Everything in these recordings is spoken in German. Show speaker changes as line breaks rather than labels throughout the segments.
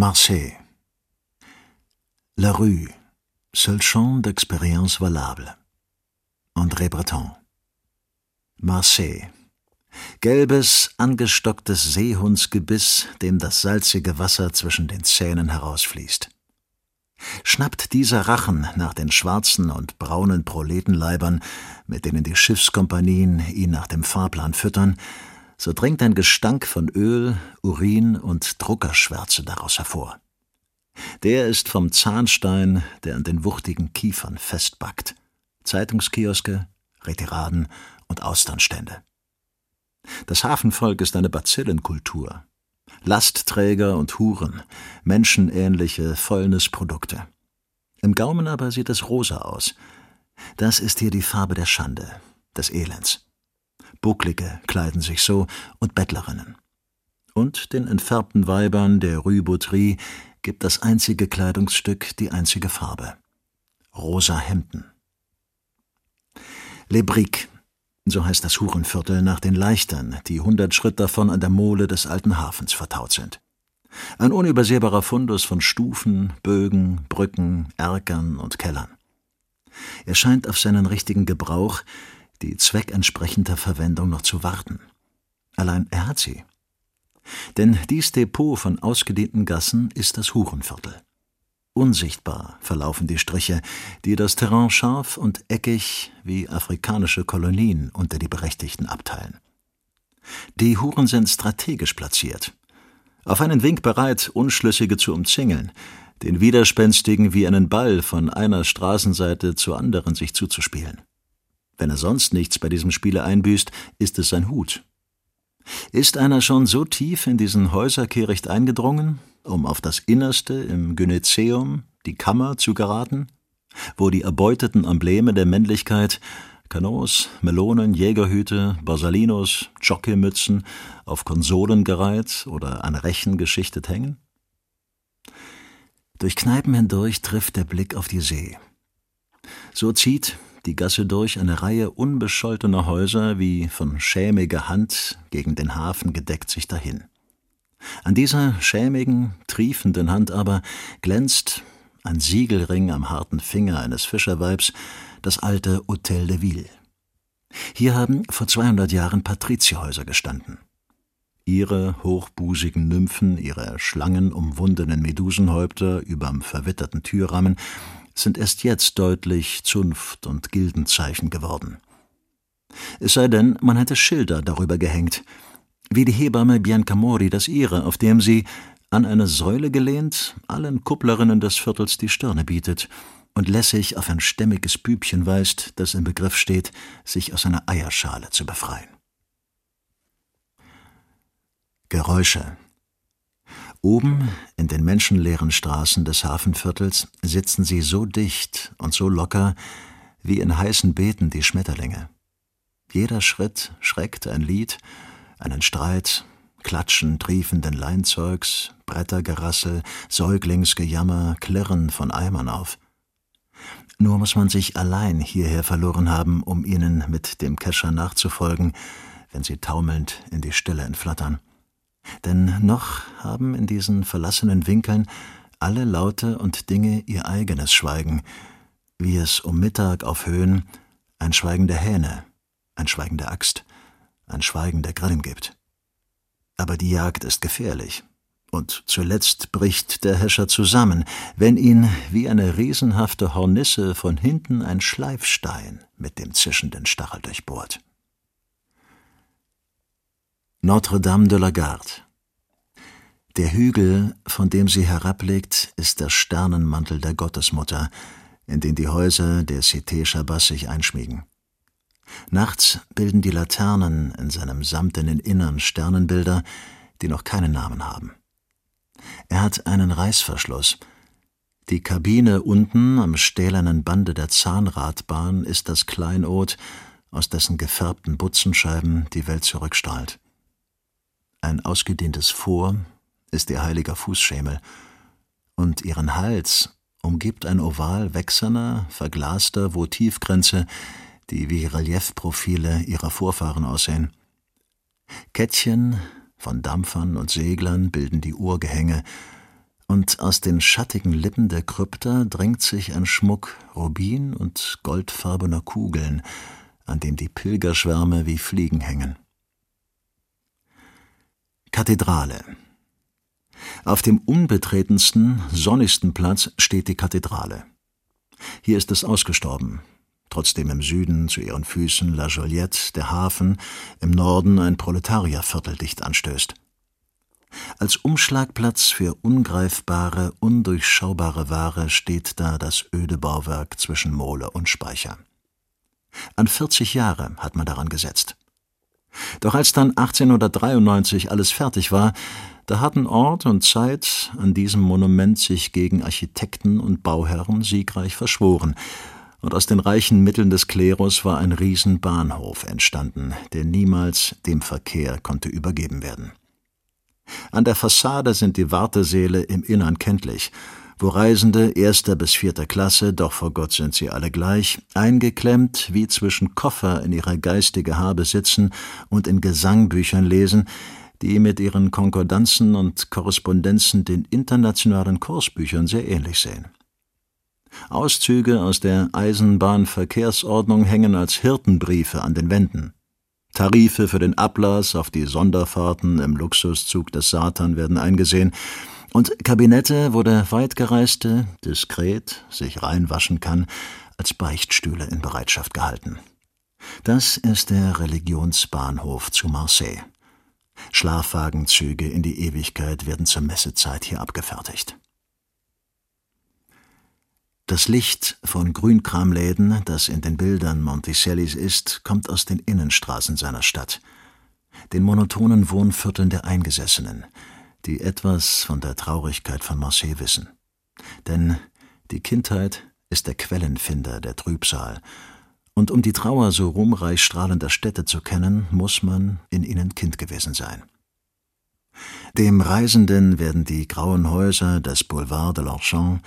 Marseille. La Rue, seul champ d'expérience valable. André Breton. Marseille. Gelbes, angestocktes Seehundsgebiss, dem das salzige Wasser zwischen den Zähnen herausfließt. Schnappt dieser Rachen nach den schwarzen und braunen Proletenleibern, mit denen die Schiffskompanien ihn nach dem Fahrplan füttern, so dringt ein Gestank von Öl, Urin und Druckerschwärze daraus hervor. Der ist vom Zahnstein, der an den wuchtigen Kiefern festbackt. Zeitungskioske, Retiraden und Austernstände. Das Hafenvolk ist eine Bazillenkultur. Lastträger und Huren, menschenähnliche Fäulnisprodukte. Im Gaumen aber sieht es rosa aus. Das ist hier die Farbe der Schande, des Elends. Bucklige kleiden sich so und Bettlerinnen. Und den entfärbten Weibern der Rue Bautry gibt das einzige Kleidungsstück die einzige Farbe. Rosa Hemden. Les Briques, so heißt das Hurenviertel nach den Leichtern, die hundert Schritt davon an der Mole des alten Hafens vertaut sind. Ein unübersehbarer Fundus von Stufen, Bögen, Brücken, Erkern und Kellern. Er scheint auf seinen richtigen Gebrauch, die zweckentsprechender Verwendung noch zu warten. Allein er hat sie. Denn dies Depot von ausgedehnten Gassen ist das Hurenviertel. Unsichtbar verlaufen die Striche, die das Terrain scharf und eckig wie afrikanische Kolonien unter die Berechtigten abteilen. Die Huren sind strategisch platziert. Auf einen Wink bereit, Unschlüssige zu umzingeln, den Widerspenstigen wie einen Ball von einer Straßenseite zur anderen sich zuzuspielen. Wenn er sonst nichts bei diesem Spiele einbüßt, ist es sein Hut. Ist einer schon so tief in diesen Häuserkehricht eingedrungen, um auf das Innerste im Gynäzeum, die Kammer, zu geraten, wo die erbeuteten Embleme der Männlichkeit Kanons, Melonen, Jägerhüte, Basalinos, Jockeymützen auf Konsolen gereiht oder an Rechen geschichtet hängen? Durch Kneipen hindurch trifft der Blick auf die See. So zieht, die Gasse durch eine Reihe unbescholtener Häuser, wie von schämiger Hand gegen den Hafen gedeckt sich dahin. An dieser schämigen, triefenden Hand aber glänzt, ein Siegelring am harten Finger eines Fischerweibs, das alte Hotel de Ville. Hier haben vor 200 Jahren Patrizierhäuser gestanden. Ihre hochbusigen Nymphen, ihre schlangenumwundenen Medusenhäupter überm verwitterten Türrahmen sind erst jetzt deutlich Zunft- und Gildenzeichen geworden. Es sei denn, man hätte Schilder darüber gehängt, wie die Hebamme Bianca Mori das ihre, auf dem sie, an eine Säule gelehnt, allen Kupplerinnen des Viertels die Stirne bietet und lässig auf ein stämmiges Bübchen weist, das im Begriff steht, sich aus einer Eierschale zu befreien. Geräusche Oben in den menschenleeren Straßen des Hafenviertels sitzen sie so dicht und so locker wie in heißen Beeten die Schmetterlinge. Jeder Schritt schreckt ein Lied, einen Streit, Klatschen triefenden Leinzeugs, Brettergerassel, Säuglingsgejammer, Klirren von Eimern auf. Nur muss man sich allein hierher verloren haben, um ihnen mit dem Kescher nachzufolgen, wenn sie taumelnd in die Stille entflattern. Denn noch haben in diesen verlassenen Winkeln alle Laute und Dinge ihr eigenes Schweigen, wie es um Mittag auf Höhen ein Schweigen der Hähne, ein Schweigen der Axt, ein Schweigen der Grillen gibt. Aber die Jagd ist gefährlich, und zuletzt bricht der Häscher zusammen, wenn ihn wie eine riesenhafte Hornisse von hinten ein Schleifstein mit dem zischenden Stachel durchbohrt. Notre-Dame de la Garde. Der Hügel, von dem sie herablegt, ist der Sternenmantel der Gottesmutter, in den die Häuser der Cité Chabas sich einschmiegen. Nachts bilden die Laternen in seinem samtenen Innern Sternenbilder, die noch keinen Namen haben. Er hat einen Reißverschluss. Die Kabine unten am stählernen Bande der Zahnradbahn ist das Kleinod, aus dessen gefärbten Butzenscheiben die Welt zurückstrahlt. Ein ausgedehntes Vor ist ihr heiliger Fußschemel, und ihren Hals umgibt ein Oval wächserner, verglaster Votivgrenze, die wie Reliefprofile ihrer Vorfahren aussehen. Kettchen von Dampfern und Seglern bilden die Uhrgehänge, und aus den schattigen Lippen der Krypta drängt sich ein Schmuck rubin- und goldfarbener Kugeln, an dem die Pilgerschwärme wie Fliegen hängen. Kathedrale Auf dem unbetretensten, sonnigsten Platz steht die Kathedrale. Hier ist es ausgestorben, trotzdem im Süden zu ihren Füßen La Joliette, der Hafen, im Norden ein Proletarierviertel dicht anstößt. Als Umschlagplatz für ungreifbare, undurchschaubare Ware steht da das öde Bauwerk zwischen Mole und Speicher. An 40 Jahre hat man daran gesetzt. Doch als dann 1893 alles fertig war, da hatten Ort und Zeit an diesem Monument sich gegen Architekten und Bauherren siegreich verschworen, und aus den reichen Mitteln des Klerus war ein Riesenbahnhof entstanden, der niemals dem Verkehr konnte übergeben werden. An der Fassade sind die Wartesäle im Innern kenntlich, wo Reisende erster bis vierter Klasse, doch vor Gott sind sie alle gleich, eingeklemmt wie zwischen Koffer in ihrer geistige Habe sitzen und in Gesangbüchern lesen, die mit ihren Konkordanzen und Korrespondenzen den internationalen Kursbüchern sehr ähnlich sehen. Auszüge aus der Eisenbahnverkehrsordnung hängen als Hirtenbriefe an den Wänden. Tarife für den Ablass auf die Sonderfahrten im Luxuszug des Satan werden eingesehen, und Kabinette, wo der Weitgereiste diskret sich reinwaschen kann, als Beichtstühle in Bereitschaft gehalten. Das ist der Religionsbahnhof zu Marseille. Schlafwagenzüge in die Ewigkeit werden zur Messezeit hier abgefertigt. Das Licht von Grünkramläden, das in den Bildern Monticellis ist, kommt aus den Innenstraßen seiner Stadt, den monotonen Wohnvierteln der Eingesessenen, die etwas von der Traurigkeit von Marseille wissen. Denn die Kindheit ist der Quellenfinder der Trübsal, und um die Trauer so ruhmreich strahlender Städte zu kennen, muss man in ihnen Kind gewesen sein. Dem Reisenden werden die grauen Häuser des Boulevard de Longchamp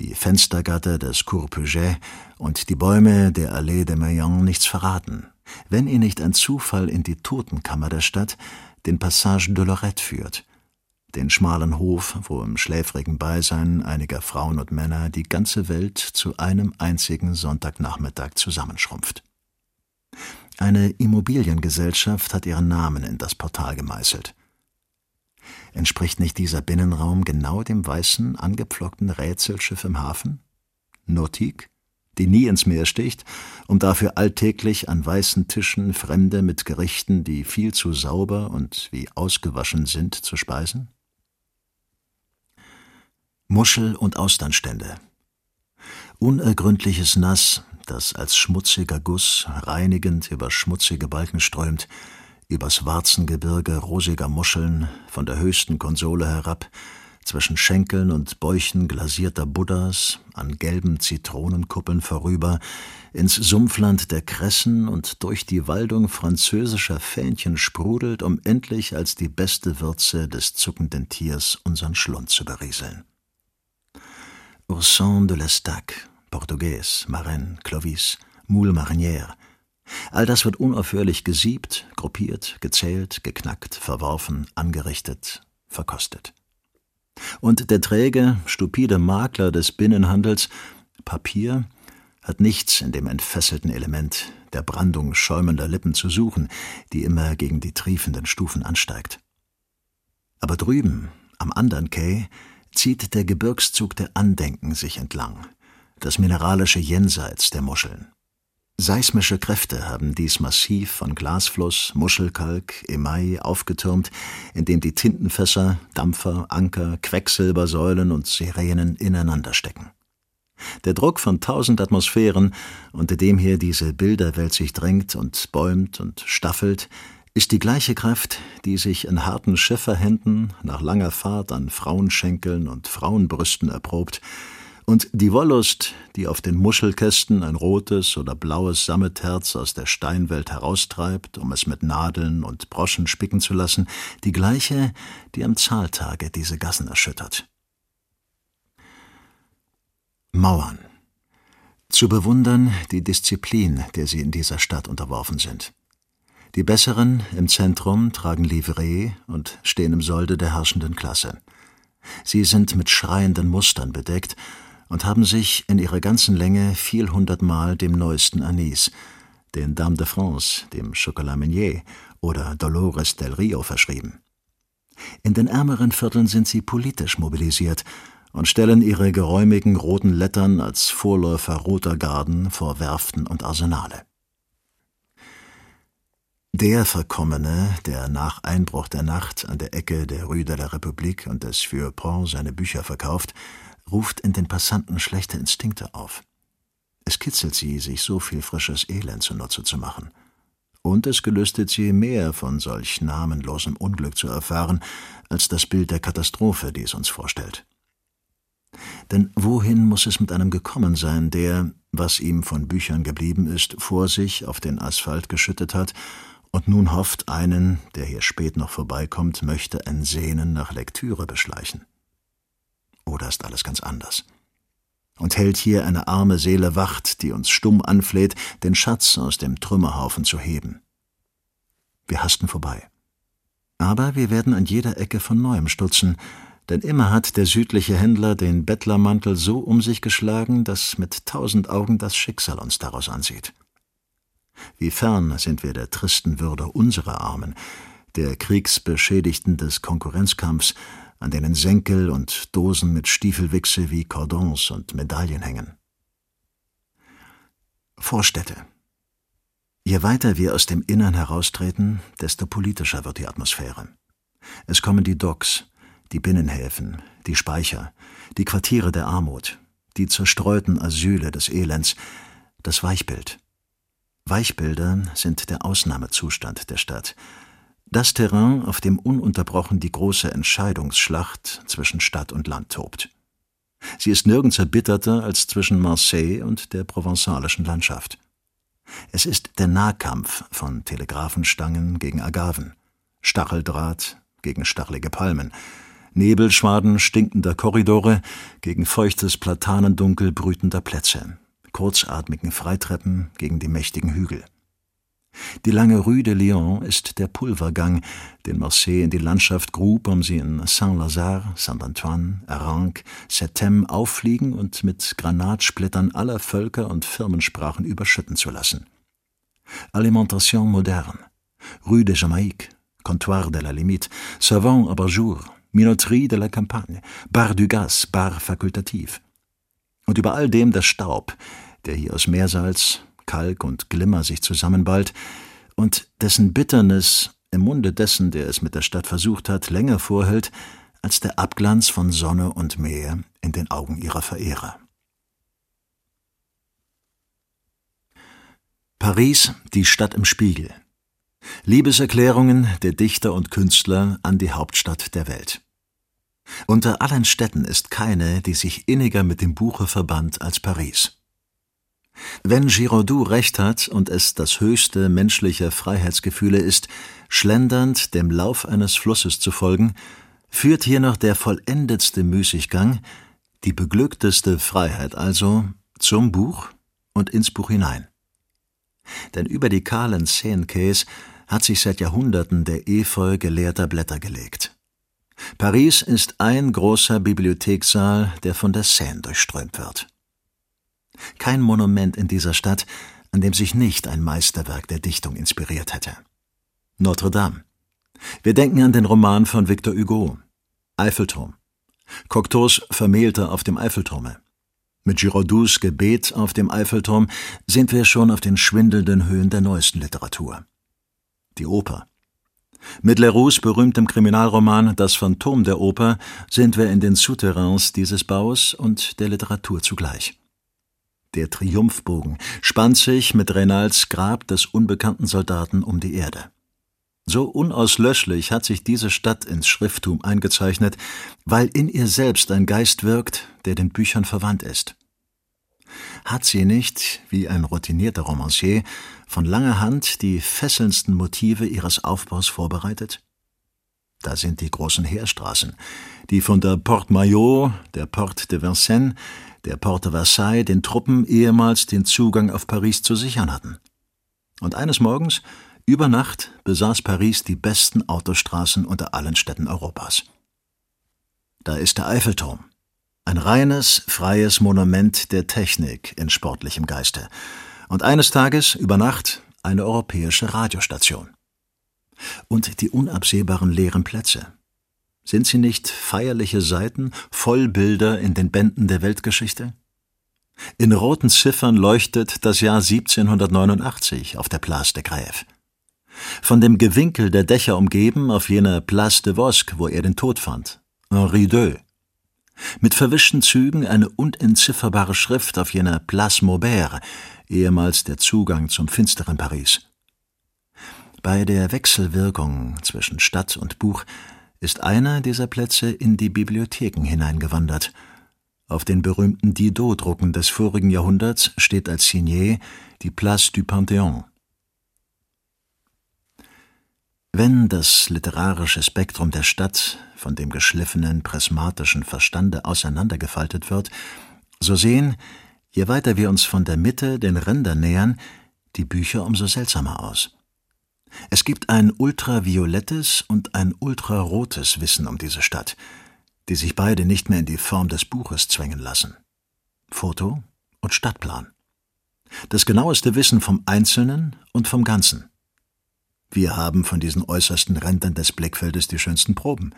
die Fenstergatter des Cour Puget und die Bäume der Allée de Meillan nichts verraten, wenn ihr nicht ein Zufall in die Totenkammer der Stadt, den Passage de Lorette führt, den schmalen Hof, wo im schläfrigen Beisein einiger Frauen und Männer die ganze Welt zu einem einzigen Sonntagnachmittag zusammenschrumpft. Eine Immobiliengesellschaft hat ihren Namen in das Portal gemeißelt. Entspricht nicht dieser Binnenraum genau dem weißen, angepflockten Rätselschiff im Hafen? Nautique, die nie ins Meer sticht, um dafür alltäglich an weißen Tischen Fremde mit Gerichten, die viel zu sauber und wie ausgewaschen sind, zu speisen? Muschel- und Austernstände. Unergründliches Nass, das als schmutziger Guss reinigend über schmutzige Balken strömt, übers Warzengebirge rosiger Muscheln, von der höchsten Konsole herab, zwischen Schenkeln und Bäuchen glasierter Buddhas, an gelben Zitronenkuppeln vorüber, ins Sumpfland der Kressen und durch die Waldung französischer Fähnchen sprudelt, um endlich als die beste Würze des zuckenden Tiers unseren Schlund zu berieseln. Ourson de l'Estac, Portugies, Marennes, Clovis, Moule Marinière, All das wird unaufhörlich gesiebt, gruppiert, gezählt, geknackt, verworfen, angerichtet, verkostet. Und der träge, stupide Makler des Binnenhandels, Papier, hat nichts in dem entfesselten Element der Brandung schäumender Lippen zu suchen, die immer gegen die triefenden Stufen ansteigt. Aber drüben, am andern Quai, zieht der Gebirgszug der Andenken sich entlang, das mineralische Jenseits der Muscheln. Seismische Kräfte haben dies Massiv von Glasfluss, Muschelkalk, Emai aufgetürmt, in dem die Tintenfässer, Dampfer, Anker, Quecksilbersäulen und Sirenen ineinander stecken. Der Druck von tausend Atmosphären, unter dem hier diese Bilderwelt sich drängt und bäumt und staffelt, ist die gleiche Kraft, die sich in harten Schifferhänden nach langer Fahrt an Frauenschenkeln und Frauenbrüsten erprobt und die Wollust, die auf den Muschelkästen ein rotes oder blaues Sammetherz aus der Steinwelt heraustreibt, um es mit Nadeln und Broschen spicken zu lassen, die gleiche, die am Zahltage diese Gassen erschüttert. Mauern. Zu bewundern die Disziplin, der sie in dieser Stadt unterworfen sind. Die Besseren im Zentrum tragen Livree und stehen im Solde der herrschenden Klasse. Sie sind mit schreienden Mustern bedeckt und haben sich in ihrer ganzen Länge vielhundertmal dem neuesten Anis, den Dame de France, dem Chocolat Meunier oder Dolores del Rio verschrieben. In den ärmeren Vierteln sind sie politisch mobilisiert und stellen ihre geräumigen roten Lettern als Vorläufer roter Garden vor Werften und Arsenale. Der Verkommene, der nach Einbruch der Nacht an der Ecke der Rue de la République und des Vieux Pont seine Bücher verkauft, ruft in den Passanten schlechte Instinkte auf. Es kitzelt sie, sich so viel frisches Elend zunutze zu machen. Und es gelüstet sie, mehr von solch namenlosem Unglück zu erfahren, als das Bild der Katastrophe, die es uns vorstellt. Denn wohin muss es mit einem gekommen sein, der, was ihm von Büchern geblieben ist, vor sich auf den Asphalt geschüttet hat und nun hofft, einen, der hier spät noch vorbeikommt, möchte ein Sehnen nach Lektüre beschleichen. Oder ist alles ganz anders? Und hält hier eine arme Seele Wacht, die uns stumm anfleht, den Schatz aus dem Trümmerhaufen zu heben. Wir hasten vorbei. Aber wir werden an jeder Ecke von neuem stutzen, denn immer hat der südliche Händler den Bettlermantel so um sich geschlagen, dass mit tausend Augen das Schicksal uns daraus ansieht. Wie fern sind wir der tristen Würde unserer Armen, der Kriegsbeschädigten des Konkurrenzkampfs, an denen Senkel und Dosen mit Stiefelwichse wie Cordons und Medaillen hängen. Vorstädte. Je weiter wir aus dem Innern heraustreten, desto politischer wird die Atmosphäre. Es kommen die Docks, die Binnenhäfen, die Speicher, die Quartiere der Armut, die zerstreuten Asyle des Elends, das Weichbild. Weichbilder sind der Ausnahmezustand der Stadt. Das Terrain, auf dem ununterbrochen die große Entscheidungsschlacht zwischen Stadt und Land tobt. Sie ist nirgends erbitterter als zwischen Marseille und der provenzalischen Landschaft. Es ist der Nahkampf von Telegraphenstangen gegen Agaven, Stacheldraht gegen stachelige Palmen, Nebelschwaden stinkender Korridore gegen feuchtes Platanendunkel brütender Plätze, kurzatmigen Freitreppen gegen die mächtigen Hügel. Die lange Rue de Lyon ist der Pulvergang, den Marseille in die Landschaft grub, um sie in Saint-Lazare, Saint-Antoine, Aranque, Septem auffliegen und mit Granatsplittern aller Völker und Firmensprachen überschütten zu lassen. Alimentation moderne, Rue de Jamaïque, Comptoir de la Limite, Savant à Barjour, Minoterie de la Campagne, Bar du Gaz, Bar fakultativ. Und über all dem der Staub, der hier aus Meersalz, Kalk und Glimmer sich zusammenballt und dessen Bitternis im Munde dessen, der es mit der Stadt versucht hat, länger vorhält als der Abglanz von Sonne und Meer in den Augen ihrer Verehrer. Paris, die Stadt im Spiegel. Liebeserklärungen der Dichter und Künstler an die Hauptstadt der Welt. Unter allen Städten ist keine, die sich inniger mit dem Buche verband als Paris. Wenn Giraudoux recht hat und es das höchste menschlicher Freiheitsgefühle ist, schlendernd dem Lauf eines Flusses zu folgen, führt hier noch der vollendetste Müßiggang, die beglückteste Freiheit also, zum Buch und ins Buch hinein. Denn über die kahlen Szenenquais hat sich seit Jahrhunderten der Efeu geleerter Blätter gelegt. Paris ist ein großer Bibliothekssaal, der von der Seine durchströmt wird. Kein Monument in dieser Stadt, an dem sich nicht ein Meisterwerk der Dichtung inspiriert hätte. Notre Dame. Wir denken an den Roman von Victor Hugo, Eiffelturm. Cocteaus Vermählter auf dem Eiffelturme. Mit Giraudoux Gebet auf dem Eiffelturm sind wir schon auf den schwindelnden Höhen der neuesten Literatur. Die Oper. Mit Leroux berühmtem Kriminalroman Das Phantom der Oper sind wir in den Souterrains dieses Baus und der Literatur zugleich. Der Triumphbogen spannt sich mit Renals Grab des unbekannten Soldaten um die Erde. So unauslöschlich hat sich diese Stadt ins Schrifttum eingezeichnet, weil in ihr selbst ein Geist wirkt, der den Büchern verwandt ist. Hat sie nicht, wie ein routinierter Romancier, von langer Hand die fesselndsten Motive ihres Aufbaus vorbereitet? Da sind die großen Heerstraßen, die von der Porte Maillot, der Porte de Vincennes, der Porte Versailles den Truppen ehemals den Zugang auf Paris zu sichern hatten. Und eines Morgens, über Nacht, besaß Paris die besten Autostraßen unter allen Städten Europas. da ist der Eiffelturm. Ein reines, freies Monument der Technik in sportlichem Geiste. Und eines Tages, über Nacht, eine europäische Radiostation. Und die unabsehbaren leeren Plätze. Sind sie nicht feierliche Seiten, Vollbilder in den Bänden der Weltgeschichte? In roten Ziffern leuchtet das Jahr 1789 auf der Place de Grève. Von dem Gewinkel der Dächer umgeben auf jener Place de Vosque, wo er den Tod fand. Henri II. Mit verwischten Zügen eine unentzifferbare Schrift auf jener Place Maubert, ehemals der Zugang zum finsteren Paris. Bei der Wechselwirkung zwischen Stadt und Buch ist einer dieser Plätze in die Bibliotheken hineingewandert. Auf den berühmten Didot-Drucken des vorigen Jahrhunderts steht als Signet die Place du Panthéon. Wenn das literarische Spektrum der Stadt von dem geschliffenen, prismatischen Verstande auseinandergefaltet wird, so sehen, je weiter wir uns von der Mitte den Rändern nähern, die Bücher umso seltsamer aus. Es gibt ein ultraviolettes und ein ultrarotes Wissen um diese Stadt, die sich beide nicht mehr in die Form des Buches zwängen lassen. Foto und Stadtplan. Das genaueste Wissen vom Einzelnen und vom Ganzen. Wir haben von diesen äußersten Rändern des Blickfeldes die schönsten Proben.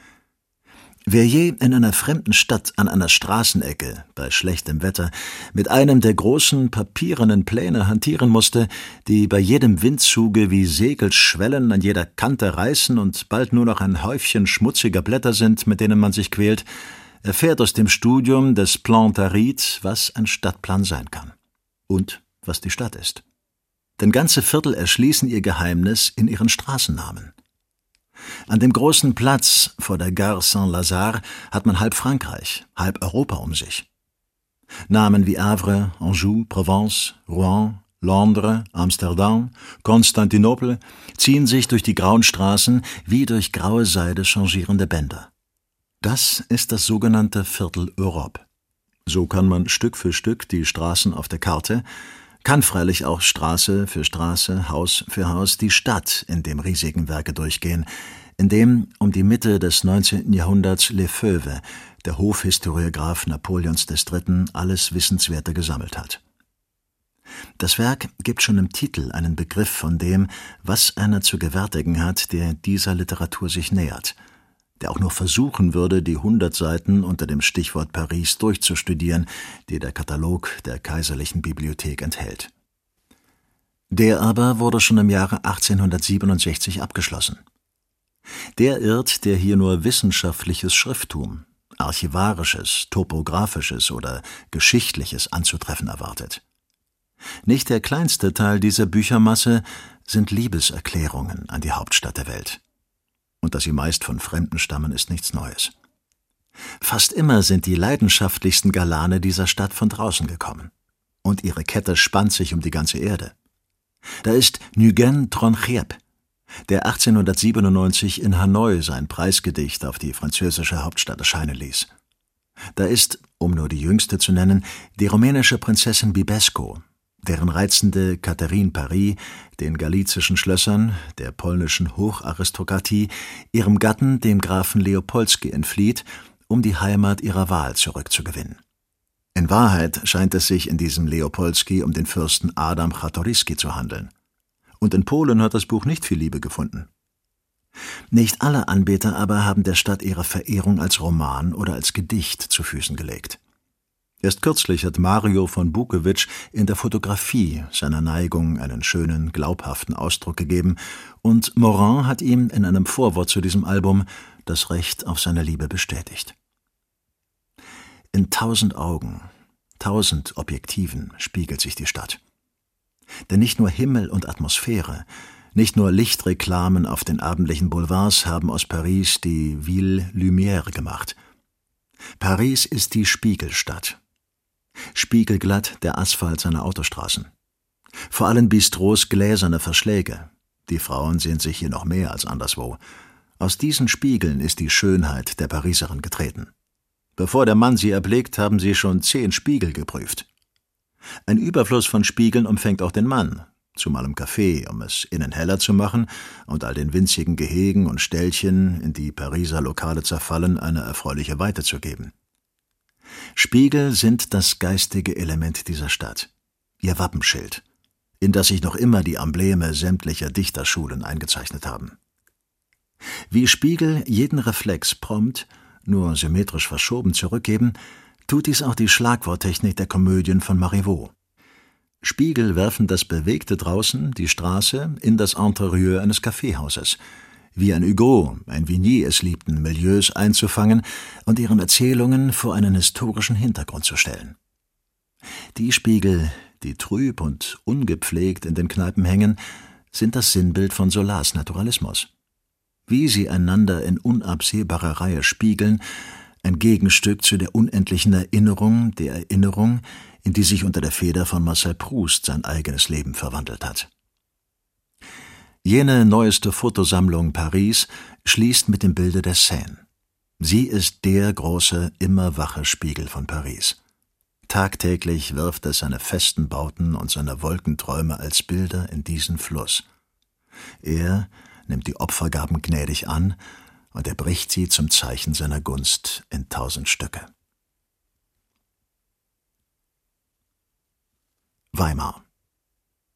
Wer je in einer fremden Stadt an einer Straßenecke bei schlechtem Wetter mit einem der großen papierenen Pläne hantieren musste, die bei jedem Windzuge wie Segelschwellen an jeder Kante reißen und bald nur noch ein Häufchen schmutziger Blätter sind, mit denen man sich quält, erfährt aus dem Studium des Plan Tarit, was ein Stadtplan sein kann und was die Stadt ist denn ganze Viertel erschließen ihr Geheimnis in ihren Straßennamen. An dem großen Platz vor der Gare Saint-Lazare hat man halb Frankreich, halb Europa um sich. Namen wie Havre, Anjou, Provence, Rouen, Londres, Amsterdam, Konstantinopel ziehen sich durch die grauen Straßen wie durch graue Seide changierende Bänder. Das ist das sogenannte Viertel Europe. So kann man Stück für Stück die Straßen auf der Karte, kann freilich auch Straße für Straße, Haus für Haus die Stadt in dem riesigen Werke durchgehen, in dem um die Mitte des 19. Jahrhunderts Lefebvre, der Hofhistoriograph Napoleons III., alles Wissenswerte gesammelt hat. Das Werk gibt schon im Titel einen Begriff von dem, was einer zu gewärtigen hat, der dieser Literatur sich nähert – der auch nur versuchen würde, die hundert Seiten unter dem Stichwort Paris durchzustudieren, die der Katalog der Kaiserlichen Bibliothek enthält. Der aber wurde schon im Jahre 1867 abgeschlossen. Der irrt, der hier nur wissenschaftliches Schrifttum, archivarisches, topografisches oder geschichtliches anzutreffen erwartet. Nicht der kleinste Teil dieser Büchermasse sind Liebeserklärungen an die Hauptstadt der Welt und dass sie meist von Fremden stammen, ist nichts Neues. Fast immer sind die leidenschaftlichsten Galane dieser Stadt von draußen gekommen. Und ihre Kette spannt sich um die ganze Erde. Da ist Nguyen Tronchiep, der 1897 in Hanoi sein Preisgedicht auf die französische Hauptstadt erscheinen ließ. Da ist, um nur die jüngste zu nennen, die rumänische Prinzessin Bibesco, deren reizende Catherine Paris den galizischen Schlössern, der polnischen Hocharistokratie, ihrem Gatten, dem Grafen Leopolski, entflieht, um die Heimat ihrer Wahl zurückzugewinnen. In Wahrheit scheint es sich in diesem Leopolski um den Fürsten Adam Czartoryski zu handeln. Und in Polen hat das Buch nicht viel Liebe gefunden. Nicht alle Anbeter aber haben der Stadt ihre Verehrung als Roman oder als Gedicht zu Füßen gelegt. Erst kürzlich hat Mario von Bukewitsch in der Fotografie seiner Neigung einen schönen, glaubhaften Ausdruck gegeben, und Morin hat ihm in einem Vorwort zu diesem Album das Recht auf seine Liebe bestätigt. In tausend Augen, tausend Objektiven spiegelt sich die Stadt. Denn nicht nur Himmel und Atmosphäre, nicht nur Lichtreklamen auf den abendlichen Boulevards haben aus Paris die Ville Lumière gemacht. Paris ist die Spiegelstadt, spiegelglatt der Asphalt seiner Autostraßen. Vor allen Bistros gläserne Verschläge. Die Frauen sehen sich hier noch mehr als anderswo. Aus diesen Spiegeln ist die Schönheit der Pariserin getreten. Bevor der Mann sie erblickt, haben sie schon zehn Spiegel geprüft. Ein Überfluss von Spiegeln umfängt auch den Mann. zumal im Café, um es innen heller zu machen und all den winzigen Gehegen und Ställchen, in die Pariser Lokale zerfallen, eine erfreuliche Weite zu geben. Spiegel sind das geistige Element dieser Stadt, ihr Wappenschild, in das sich noch immer die Embleme sämtlicher Dichterschulen eingezeichnet haben. Wie Spiegel jeden Reflex prompt, nur symmetrisch verschoben zurückgeben, tut dies auch die Schlagworttechnik der Komödien von Marivaux. Spiegel werfen das bewegte Draußen, die Straße, in das Interieur eines Kaffeehauses, wie ein Hugo, ein Vigny es liebten, Milieus einzufangen und ihren Erzählungen vor einen historischen Hintergrund zu stellen. Die Spiegel, die trüb und ungepflegt in den Kneipen hängen, sind das Sinnbild von Solars Naturalismus. Wie sie einander in unabsehbarer Reihe spiegeln, ein Gegenstück zu der unendlichen Erinnerung der Erinnerung, in die sich unter der Feder von Marcel Proust sein eigenes Leben verwandelt hat. Jene neueste Fotosammlung Paris schließt mit dem Bilde der Seine. Sie ist der große, immer wache Spiegel von Paris. Tagtäglich wirft es seine festen Bauten und seine Wolkenträume als Bilder in diesen Fluss. Er nimmt die Opfergaben gnädig an und er bricht sie zum Zeichen seiner Gunst in tausend Stücke. Weimar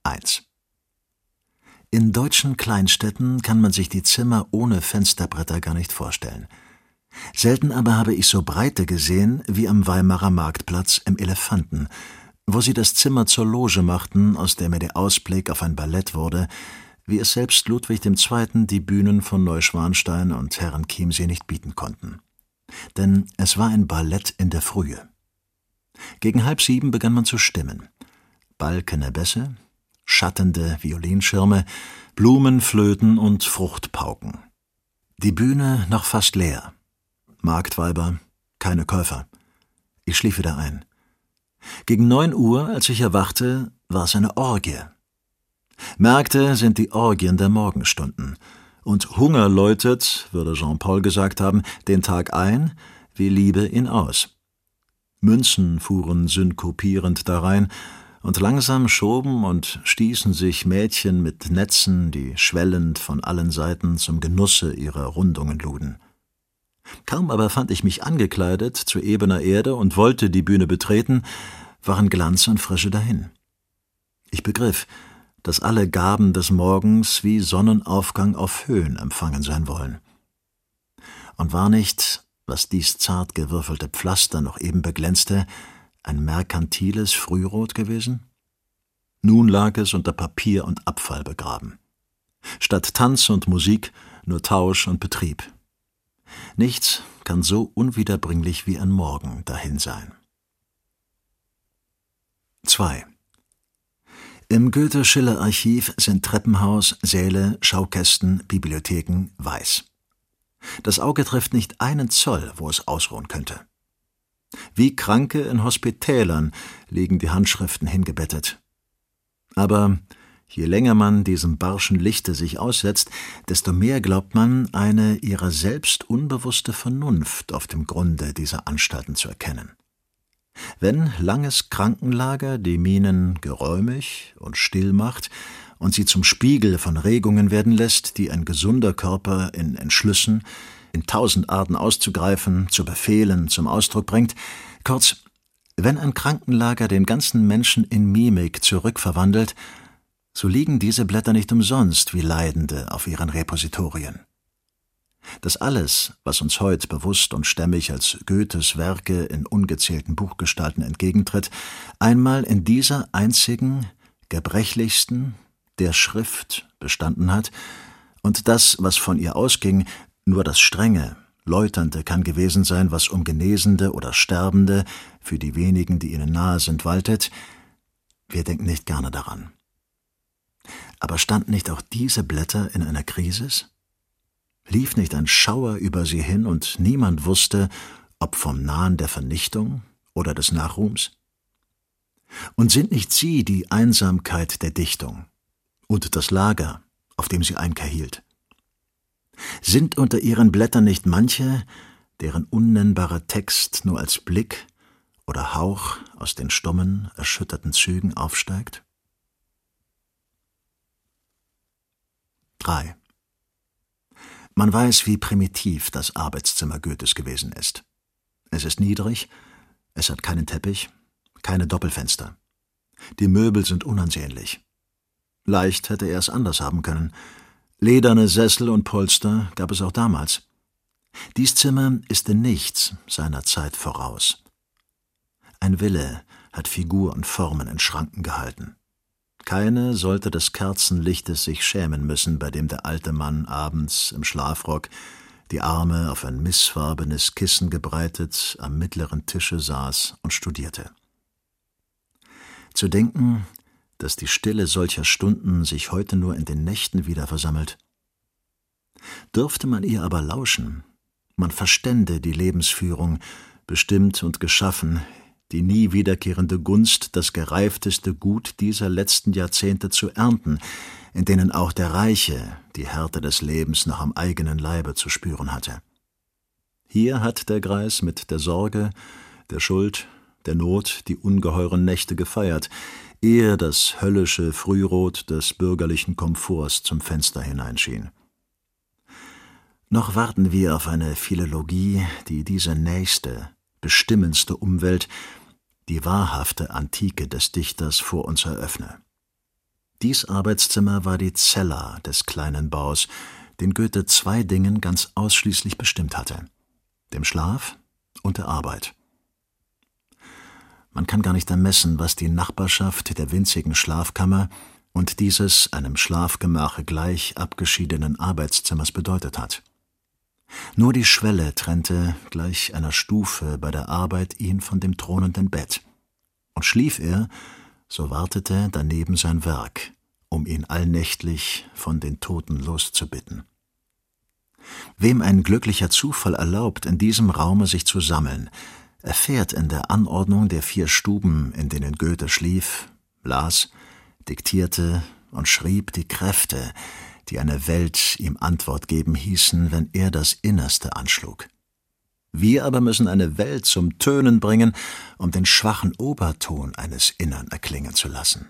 1 in deutschen Kleinstädten kann man sich die Zimmer ohne Fensterbretter gar nicht vorstellen. Selten aber habe ich so Breite gesehen wie am Weimarer Marktplatz im Elefanten, wo sie das Zimmer zur Loge machten, aus der mir der Ausblick auf ein Ballett wurde, wie es selbst Ludwig II. die Bühnen von Neuschwanstein und Herren Chiemsee nicht bieten konnten. Denn es war ein Ballett in der Frühe. Gegen halb sieben begann man zu stimmen. Balkene Bässe, schattende Violinschirme, Blumenflöten und Fruchtpauken. Die Bühne noch fast leer. Marktweiber, keine Käufer. Ich schlief wieder ein. Gegen neun Uhr, als ich erwachte, war es eine Orgie. Märkte sind die Orgien der Morgenstunden. Und Hunger läutet, würde Jean-Paul gesagt haben, den Tag ein, wie Liebe ihn aus. Münzen fuhren synkopierend darein, und langsam schoben und stießen sich Mädchen mit Netzen, die schwellend von allen Seiten zum Genusse ihrer Rundungen luden. Kaum aber fand ich mich angekleidet zu ebener Erde und wollte die Bühne betreten, waren Glanz und Frische dahin. Ich begriff, dass alle Gaben des Morgens wie Sonnenaufgang auf Höhen empfangen sein wollen. Und war nicht, was dies zart gewürfelte Pflaster noch eben beglänzte, ein merkantiles Frührot gewesen? Nun lag es unter Papier und Abfall begraben. Statt Tanz und Musik nur Tausch und Betrieb. Nichts kann so unwiederbringlich wie ein Morgen dahin sein. 2. Im Goethe-Schiller-Archiv sind Treppenhaus, Säle, Schaukästen, Bibliotheken weiß. Das Auge trifft nicht einen Zoll, wo es ausruhen könnte. Wie Kranke in Hospitälern liegen die Handschriften hingebettet. Aber je länger man diesem barschen Lichte sich aussetzt, desto mehr glaubt man, eine ihrer selbst unbewusste Vernunft auf dem Grunde dieser Anstalten zu erkennen. Wenn langes Krankenlager die Minen geräumig und still macht und sie zum Spiegel von Regungen werden lässt, die ein gesunder Körper in Entschlüssen, in tausend Arten auszugreifen, zu befehlen, zum Ausdruck bringt. Kurz, wenn ein Krankenlager den ganzen Menschen in Mimik zurückverwandelt, so liegen diese Blätter nicht umsonst wie Leidende auf ihren Repositorien. Dass alles, was uns heut bewusst und stämmig als Goethes Werke in ungezählten Buchgestalten entgegentritt, einmal in dieser einzigen, gebrechlichsten, der Schrift bestanden hat, und das, was von ihr ausging, nur das Strenge, Läuternde kann gewesen sein, was um Genesende oder Sterbende, für die wenigen, die ihnen nahe sind, waltet. Wir denken nicht gerne daran. Aber standen nicht auch diese Blätter in einer Krisis? Lief nicht ein Schauer über sie hin und niemand wusste, ob vom Nahen der Vernichtung oder des Nachruhms? Und sind nicht sie die Einsamkeit der Dichtung und das Lager, auf dem sie Einkehr hielt? Sind unter ihren Blättern nicht manche, deren unnennbarer Text nur als Blick oder Hauch aus den stummen, erschütterten Zügen aufsteigt? 3. Man weiß, wie primitiv das Arbeitszimmer Goethes gewesen ist. Es ist niedrig, es hat keinen Teppich, keine Doppelfenster. Die Möbel sind unansehnlich. Leicht hätte er es anders haben können. Lederne Sessel und Polster gab es auch damals. Dies Zimmer ist in nichts seiner Zeit voraus. Ein Wille hat Figur und Formen in Schranken gehalten. Keine sollte des Kerzenlichtes sich schämen müssen, bei dem der alte Mann abends im Schlafrock, die Arme auf ein missfarbenes Kissen gebreitet, am mittleren Tische saß und studierte. Zu denken, dass die Stille solcher Stunden sich heute nur in den Nächten wieder versammelt. Dürfte man ihr aber lauschen, man verstände die Lebensführung, bestimmt und geschaffen, die nie wiederkehrende Gunst, das gereifteste Gut dieser letzten Jahrzehnte zu ernten, in denen auch der Reiche die Härte des Lebens noch am eigenen Leibe zu spüren hatte. Hier hat der Greis mit der Sorge, der Schuld, der Not die ungeheuren Nächte gefeiert, ehe das höllische Frührot des bürgerlichen Komforts zum Fenster hineinschien. Noch warten wir auf eine Philologie, die diese nächste, bestimmendste Umwelt die wahrhafte Antike des Dichters vor uns eröffne. Dies Arbeitszimmer war die Cella des kleinen Baus, den Goethe zwei Dingen ganz ausschließlich bestimmt hatte: dem Schlaf und der Arbeit. Man kann gar nicht ermessen, was die Nachbarschaft der winzigen Schlafkammer und dieses einem Schlafgemache gleich abgeschiedenen Arbeitszimmers bedeutet hat. Nur die Schwelle trennte gleich einer Stufe bei der Arbeit ihn von dem thronenden Bett. Und schlief er, so wartete daneben sein Werk, um ihn allnächtlich von den Toten loszubitten. Wem ein glücklicher Zufall erlaubt, in diesem Raume sich zu sammeln, erfährt in der Anordnung der vier Stuben, in denen Goethe schlief, las, diktierte und schrieb die Kräfte, die eine Welt ihm Antwort geben hießen, wenn er das Innerste anschlug. Wir aber müssen eine Welt zum Tönen bringen, um den schwachen Oberton eines Innern erklingen zu lassen.